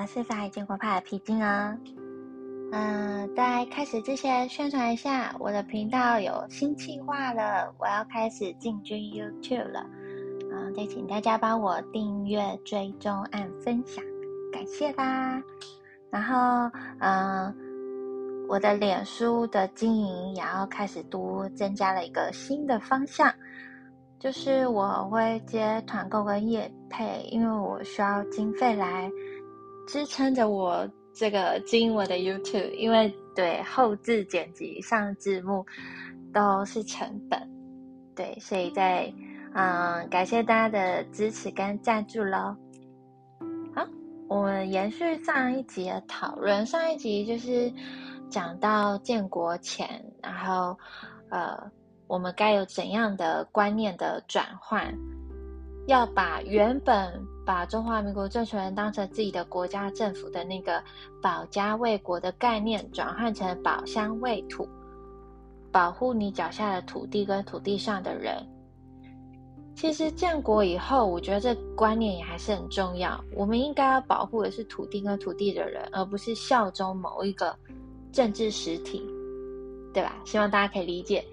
我是法海建国派的皮筋哦。嗯，在开始之前宣传一下，我的频道有新计划了，我要开始进军 YouTube 了。嗯，再请大家帮我订阅、追踪、按分享，感谢啦。然后，嗯，我的脸书的经营也要开始多增加了一个新的方向。就是我会接团购跟业配，因为我需要经费来支撑着我这个经营我的 YouTube，因为对后置剪辑上字幕都是成本，对，所以在嗯感谢大家的支持跟赞助喽。好，我们延续上一集的讨论，上一集就是讲到建国前，然后呃。我们该有怎样的观念的转换？要把原本把中华民国政权当成自己的国家政府的那个保家卫国的概念，转换成保乡卫土，保护你脚下的土地跟土地上的人。其实建国以后，我觉得这观念也还是很重要。我们应该要保护的是土地跟土地的人，而不是效忠某一个政治实体，对吧？希望大家可以理解。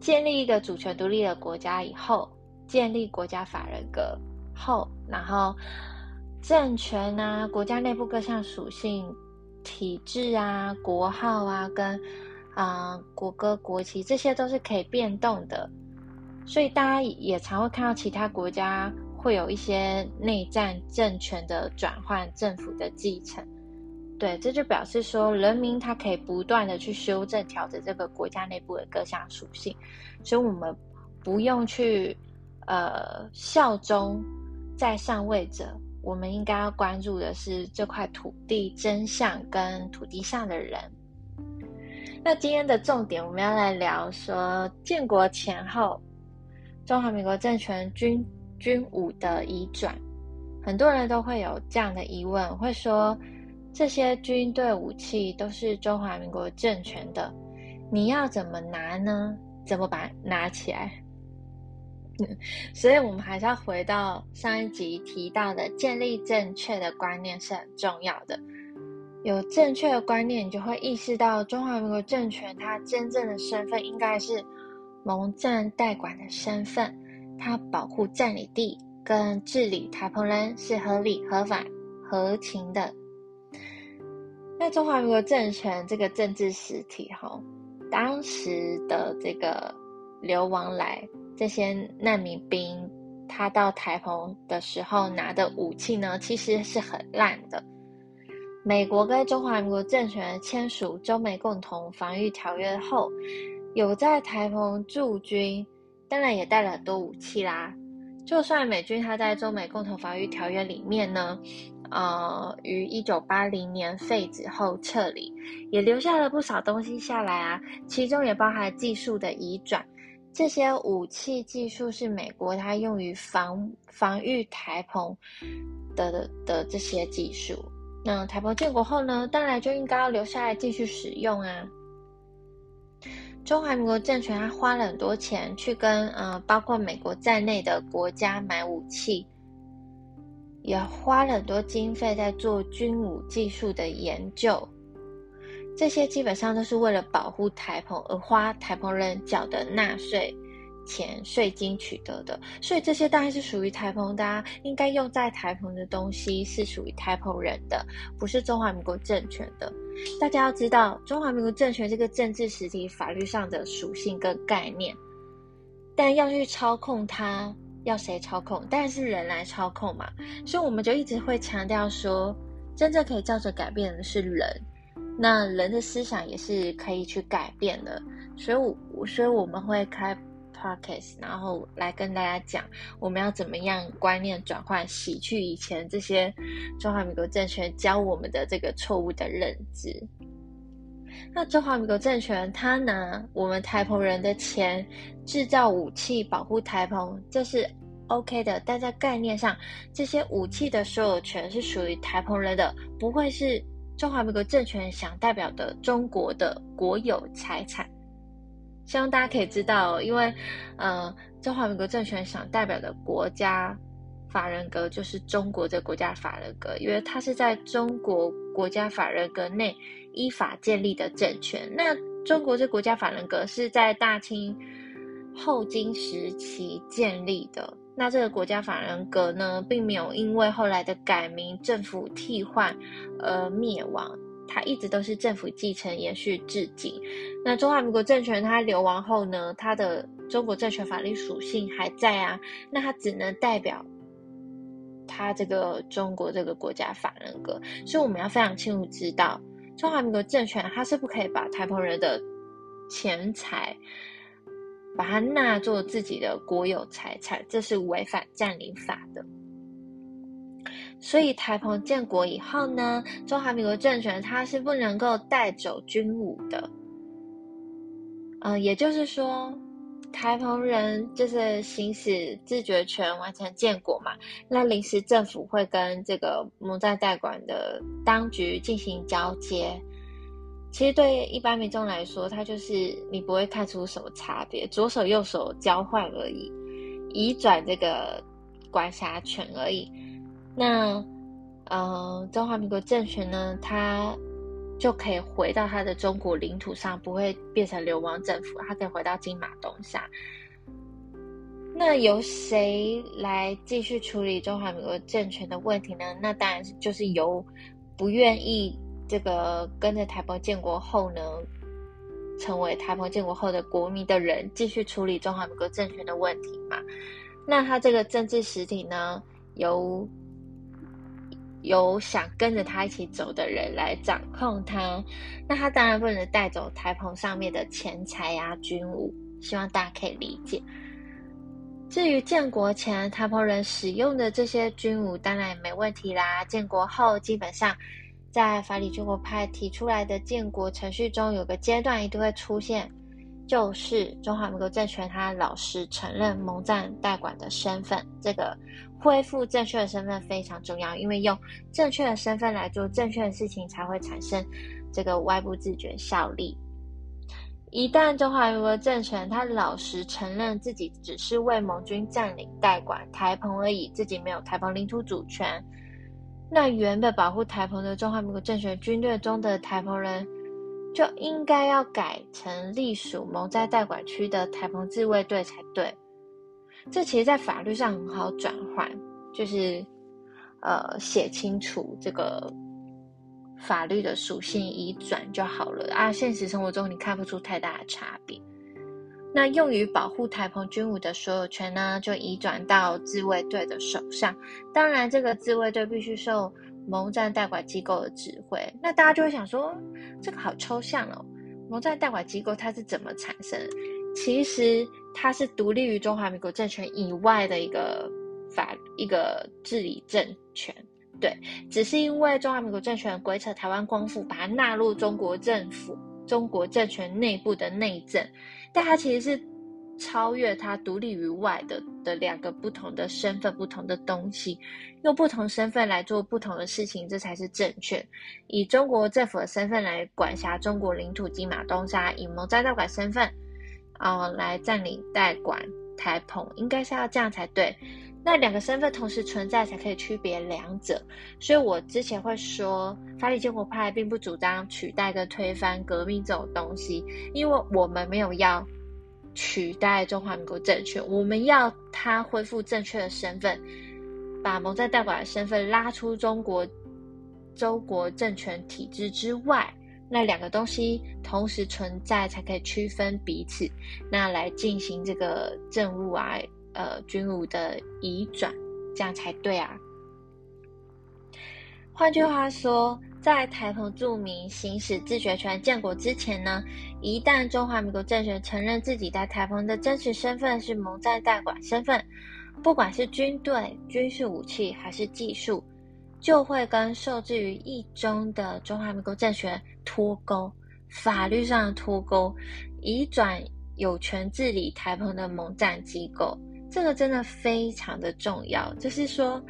建立一个主权独立的国家以后，建立国家法人格后，然后政权啊、国家内部各项属性、体制啊、国号啊、跟啊国歌、国旗，这些都是可以变动的。所以大家也常会看到其他国家会有一些内战政权的转换、政府的继承。对，这就表示说，人民他可以不断的去修正、调整这个国家内部的各项属性，所以我们不用去呃效忠在上位者，我们应该要关注的是这块土地真相跟土地上的人。那今天的重点，我们要来聊说建国前后中华民国政权军军武的移转，很多人都会有这样的疑问，会说。这些军队武器都是中华民国政权的，你要怎么拿呢？怎么把拿起来？所以，我们还是要回到上一集提到的，建立正确的观念是很重要的。有正确的观念，你就会意识到中华民国政权它真正的身份应该是蒙战代管的身份，它保护占领地跟治理台澎人是合理、合法、合情的。那中华民国政权这个政治实体，哈，当时的这个流亡来这些难民兵，他到台澎的时候拿的武器呢，其实是很烂的。美国跟中华民国政权签署中美共同防御条约后，有在台澎驻军，当然也带了很多武器啦。就算美军他在中美共同防御条约里面呢。呃，于一九八零年废止后撤离，也留下了不少东西下来啊，其中也包含技术的移转。这些武器技术是美国它用于防防御台澎的的这些技术。那台澎建国后呢，当然就应该要留下来继续使用啊。中华民国政权它花了很多钱去跟呃，包括美国在内的国家买武器。也花了很多经费在做军武技术的研究，这些基本上都是为了保护台澎而花台澎人缴的纳税钱税金取得的，所以这些当然是属于台澎的，应该用在台澎的东西是属于台澎人的，不是中华民国政权的。大家要知道，中华民国政权这个政治实体法律上的属性跟概念，但要去操控它。要谁操控？当然是人来操控嘛。所以我们就一直会强调说，真正可以造成改变的是人。那人的思想也是可以去改变的。所以，我所以我们会开 podcast，然后来跟大家讲，我们要怎么样观念转换，洗去以前这些中华民国政权教我们的这个错误的认知。那中华民国政权，他拿我们台澎人的钱制造武器保护台澎，这是 OK 的。但在概念上，这些武器的所有权是属于台澎人的，不会是中华民国政权想代表的中国的国有财产。希望大家可以知道，因为呃，中华民国政权想代表的国家法人格就是中国这国家法人格，因为它是在中国国家法人格内依法建立的政权。那中国这国家法人格是在大清后金时期建立的。那这个国家法人格呢，并没有因为后来的改名、政府替换而灭亡，它一直都是政府继承、延续至今。那中华民国政权它流亡后呢，它的中国政权法律属性还在啊，那它只能代表。他这个中国这个国家法人格，所以我们要非常清楚知道，中华民国政权它是不可以把台澎人的钱财，把它纳作自己的国有财产，这是违反占领法的。所以台澎建国以后呢，中华民国政权它是不能够带走军武的，嗯，也就是说。台澎人就是行使自决权，完成建国嘛。那临时政府会跟这个蒙在代管的当局进行交接。其实对一般民众来说，他就是你不会看出什么差别，左手右手交换而已，移转这个管辖权而已。那，呃，中华民国政权呢，它。就可以回到他的中国领土上，不会变成流亡政府，他可以回到金马东下。那由谁来继续处理中华民国政权的问题呢？那当然就是由不愿意这个跟着台澎建国后呢，成为台澎建国后的国民的人继续处理中华民国政权的问题嘛。那他这个政治实体呢，由有想跟着他一起走的人来掌控他，那他当然不能带走台澎上面的钱财呀、军武。希望大家可以理解。至于建国前台澎人使用的这些军武，当然也没问题啦。建国后，基本上在法理中国派提出来的建国程序中，有个阶段一定会出现，就是中华民国政权他老实承认蒙藏代管的身份，这个。恢复正确的身份非常重要，因为用正确的身份来做正确的事情，才会产生这个外部自觉效力。一旦中华民国政权他老实承认自己只是为盟军占领代管台澎而已，自己没有台澎领土主权，那原本保护台澎的中华民国政权军队中的台澎人，就应该要改成隶属蒙在代管区的台澎自卫队才对。这其实，在法律上很好转换，就是，呃，写清楚这个法律的属性，移转就好了啊。现实生活中，你看不出太大的差别。那用于保护台澎军武的所有权呢，就移转到自卫队的手上。当然，这个自卫队必须受盟战代管机构的指挥。那大家就会想说，这个好抽象哦，盟战代管机构它是怎么产生？其实它是独立于中华民国政权以外的一个法一个治理政权，对，只是因为中华民国政权鬼扯台湾光复，把它纳入中国政府、中国政权内部的内政，但它其实是超越他独立于外的的两个不同的身份、不同的东西，用不同身份来做不同的事情，这才是正确。以中国政府的身份来管辖中国领土金马东沙，以蒙在道馆身份。啊，来占领代管台澎，应该是要这样才对。那两个身份同时存在，才可以区别两者。所以我之前会说，法理建国派并不主张取代跟推翻革命这种东西，因为我们没有要取代中华民国政权，我们要他恢复正确的身份，把蒙在代管的身份拉出中国周国政权体制之外。那两个东西同时存在，才可以区分彼此，那来进行这个政务啊，呃，军务的移转，这样才对啊。换句话说，在台澎著名行使自决权建国之前呢，一旦中华民国政权承认自己在台澎的真实身份是蒙在代管身份，不管是军队、军事武器还是技术。就会跟受制于一中的中华民国政权脱钩，法律上脱钩，移转有权治理台澎的蒙战机构，这个真的非常的重要。就是说，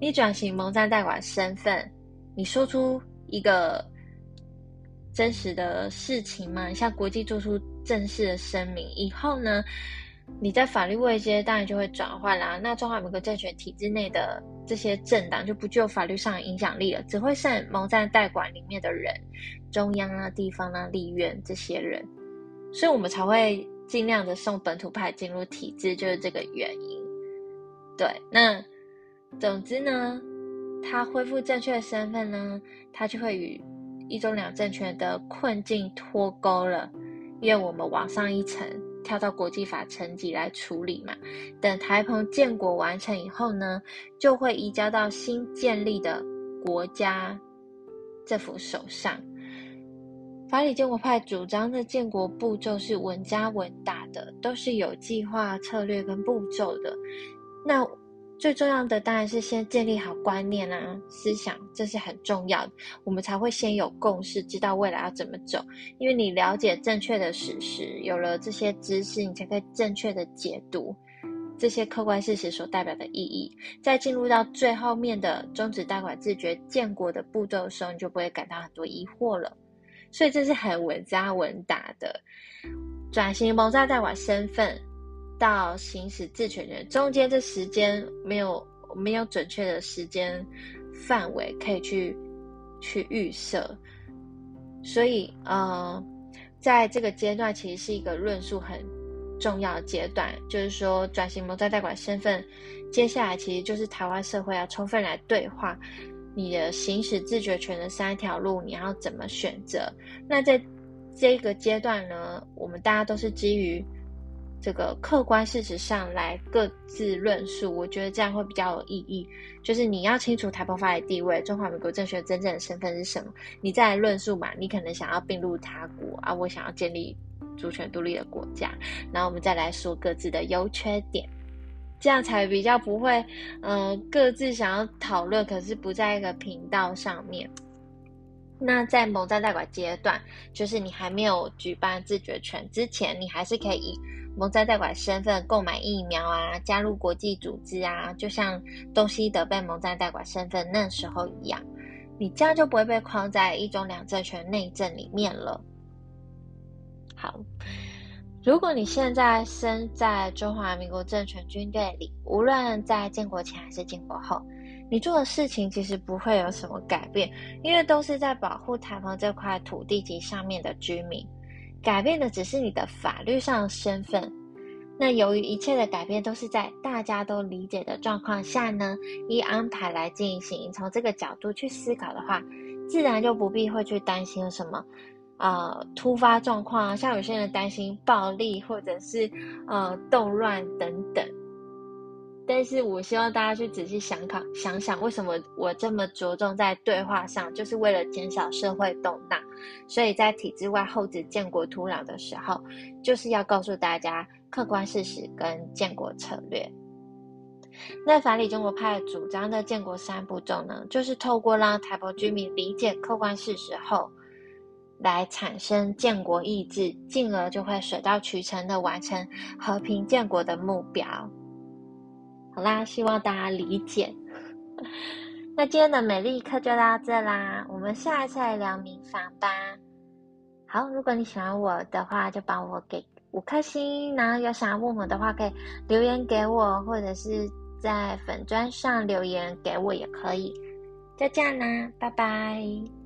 你转型蒙战代管身份，你说出一个真实的事情嘛，向国际做出正式的声明以后呢，你在法律位阶当然就会转换啦。那中华民国政权体制内的这些政党就不具有法律上的影响力了，只会剩蒙在代管里面的人，中央啊、地方啊、立院这些人，所以我们才会尽量的送本土派进入体制，就是这个原因。对，那总之呢，他恢复正确的身份呢，他就会与一中两政权的困境脱钩了，因为我们往上一层。跳到国际法层级来处理嘛？等台澎建国完成以后呢，就会移交到新建立的国家政府手上。法理建国派主张的建国步骤是稳扎稳打的，都是有计划、策略跟步骤的。那最重要的当然是先建立好观念啊，思想，这是很重要的，我们才会先有共识，知道未来要怎么走。因为你了解正确的事实，有了这些知识，你才可以正确的解读这些客观事实所代表的意义。在进入到最后面的终止代管自觉建国的步骤的时候，你就不会感到很多疑惑了。所以这是很稳扎稳打的转型，蒙扎代管身份。到行使自权权中间，这时间没有没有准确的时间范围可以去去预设，所以呃，在这个阶段其实是一个论述很重要的阶段，就是说转型模在代管身份，接下来其实就是台湾社会要充分来对话你的行使自决权的三条路，你要怎么选择？那在这个阶段呢，我们大家都是基于。这个客观事实上来各自论述，我觉得这样会比较有意义。就是你要清楚台澎法的地位，中华民国政权真正的身份是什么，你再来论述嘛。你可能想要并入他国啊，我想要建立主权独立的国家，然后我们再来说各自的优缺点，这样才比较不会，嗯，各自想要讨论，可是不在一个频道上面。那在某在代管阶段，就是你还没有举办自决权之前，你还是可以以蒙在代管身份购买疫苗啊，加入国际组织啊，就像东西德被蒙在代管身份那时候一样，你这样就不会被框在一中两政权内政里面了。好，如果你现在身在中华民国政权军队里，无论在建国前还是建国后。你做的事情其实不会有什么改变，因为都是在保护台湾这块土地及上面的居民。改变的只是你的法律上身份。那由于一切的改变都是在大家都理解的状况下呢，依安排来进行。从这个角度去思考的话，自然就不必会去担心什么，呃，突发状况，像有些人担心暴力或者是呃动乱等等。但是我希望大家去仔细想考想想，为什么我这么着重在对话上，就是为了减少社会动荡。所以在体制外后置建国土壤的时候，就是要告诉大家客观事实跟建国策略。那法理中国派主张的建国三步骤呢，就是透过让台胞居民理解客观事实后，来产生建国意志，进而就会水到渠成的完成和平建国的目标。好啦，希望大家理解。那今天的美丽课就到这啦，我们下一次来聊民房吧。好，如果你喜欢我的话，就帮我给五颗星。然后有想要问我的话，可以留言给我，或者是在粉砖上留言给我也可以。就这样啦，拜拜。